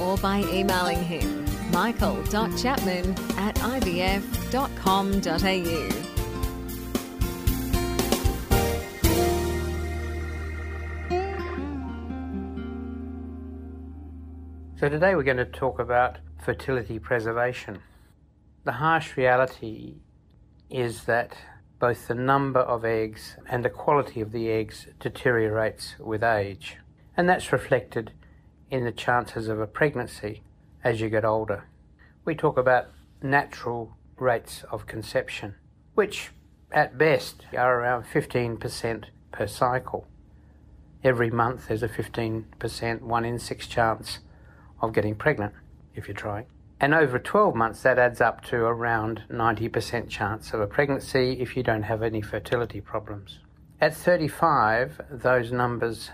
or by emailing him michael.chapman at ivf.com.au. So, today we're going to talk about fertility preservation. The harsh reality is that both the number of eggs and the quality of the eggs deteriorates with age, and that's reflected in the chances of a pregnancy as you get older. We talk about natural rates of conception, which at best are around 15% per cycle. Every month there's a 15%, one in six chance of getting pregnant if you're trying. And over 12 months, that adds up to around 90% chance of a pregnancy if you don't have any fertility problems. At 35, those numbers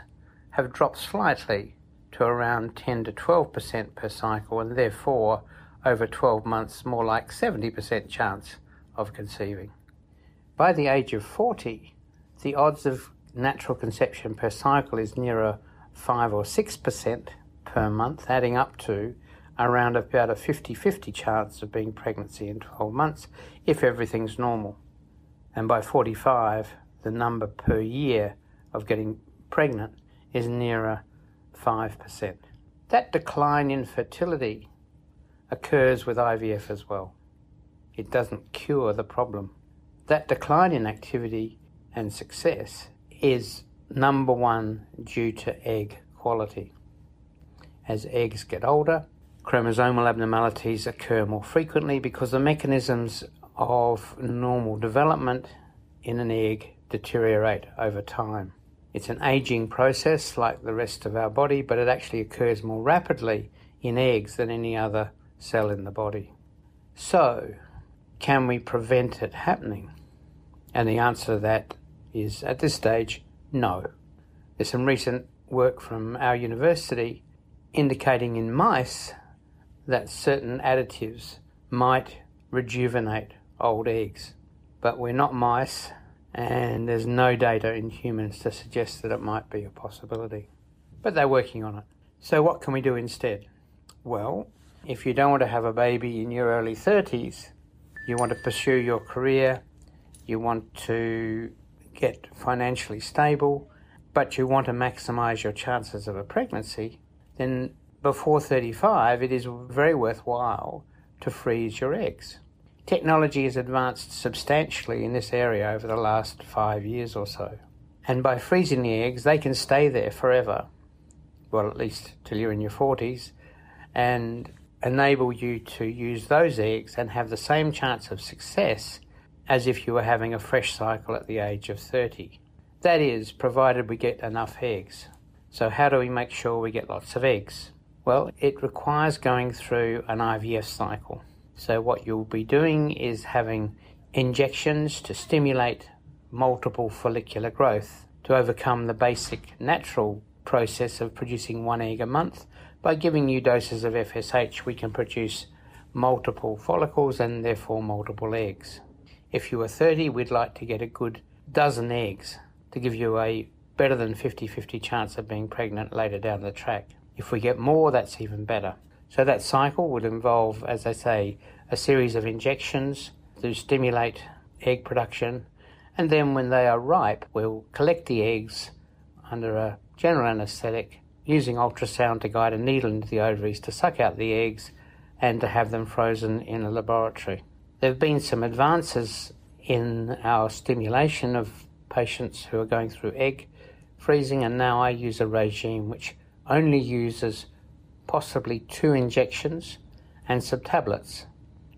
have dropped slightly to around 10 to 12% per cycle, and therefore, over 12 months, more like 70% chance of conceiving. By the age of 40, the odds of natural conception per cycle is nearer 5 or 6% per month, adding up to around about a 50 50 chance of being pregnancy in 12 months if everything's normal. And by 45, the number per year of getting pregnant is nearer 5%. That decline in fertility occurs with IVF as well. It doesn't cure the problem. That decline in activity and success is number one due to egg quality. As eggs get older, chromosomal abnormalities occur more frequently because the mechanisms of normal development in an egg deteriorate over time. It's an aging process like the rest of our body, but it actually occurs more rapidly in eggs than any other cell in the body. So, can we prevent it happening? And the answer to that is at this stage, no. There's some recent work from our university indicating in mice that certain additives might rejuvenate old eggs. But we're not mice, and there's no data in humans to suggest that it might be a possibility. But they're working on it. So, what can we do instead? Well, if you don't want to have a baby in your early 30s, you want to pursue your career, you want to get financially stable, but you want to maximize your chances of a pregnancy, then before 35, it is very worthwhile to freeze your eggs. Technology has advanced substantially in this area over the last five years or so. And by freezing the eggs, they can stay there forever, well, at least till you're in your 40s, and enable you to use those eggs and have the same chance of success as if you were having a fresh cycle at the age of 30. That is, provided we get enough eggs. So, how do we make sure we get lots of eggs? Well, it requires going through an IVF cycle. So, what you'll be doing is having injections to stimulate multiple follicular growth to overcome the basic natural process of producing one egg a month. By giving you doses of FSH, we can produce multiple follicles and therefore multiple eggs. If you are 30, we'd like to get a good dozen eggs to give you a better than 50 50 chance of being pregnant later down the track. If we get more, that's even better. So that cycle would involve, as I say, a series of injections to stimulate egg production, and then when they are ripe, we'll collect the eggs under a general anaesthetic using ultrasound to guide a needle into the ovaries to suck out the eggs and to have them frozen in a laboratory. There have been some advances in our stimulation of patients who are going through egg freezing, and now I use a regime which only uses possibly two injections and some tablets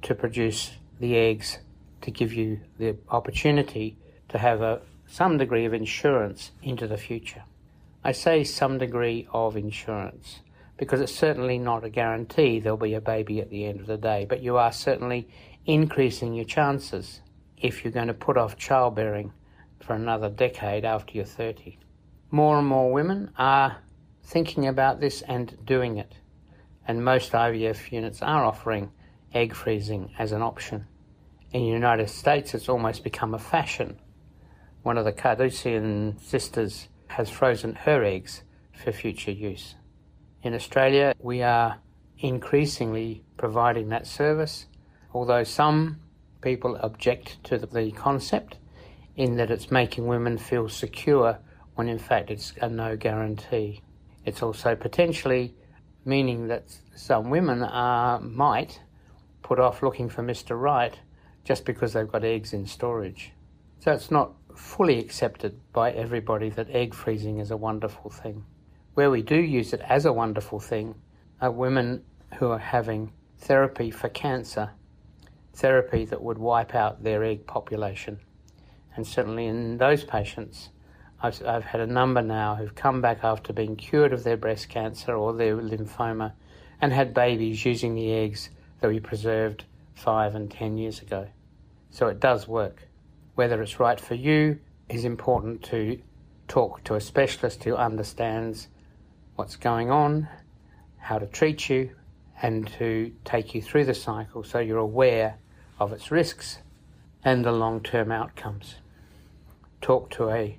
to produce the eggs to give you the opportunity to have a, some degree of insurance into the future. I say some degree of insurance because it's certainly not a guarantee there'll be a baby at the end of the day, but you are certainly increasing your chances if you're going to put off childbearing for another decade after you're 30. More and more women are thinking about this and doing it, and most IVF units are offering egg freezing as an option. In the United States, it's almost become a fashion. One of the Kardashian sisters has frozen her eggs for future use. In Australia, we are increasingly providing that service, although some people object to the concept in that it's making women feel secure when in fact it's a no guarantee. It's also potentially meaning that some women are, might put off looking for Mr. Right just because they've got eggs in storage. So it's not fully accepted by everybody that egg freezing is a wonderful thing. Where we do use it as a wonderful thing are women who are having therapy for cancer, therapy that would wipe out their egg population. And certainly in those patients, I've, I've had a number now who've come back after being cured of their breast cancer or their lymphoma and had babies using the eggs that we preserved five and ten years ago. So it does work. Whether it's right for you is important to talk to a specialist who understands what's going on, how to treat you, and to take you through the cycle so you're aware of its risks and the long term outcomes. Talk to a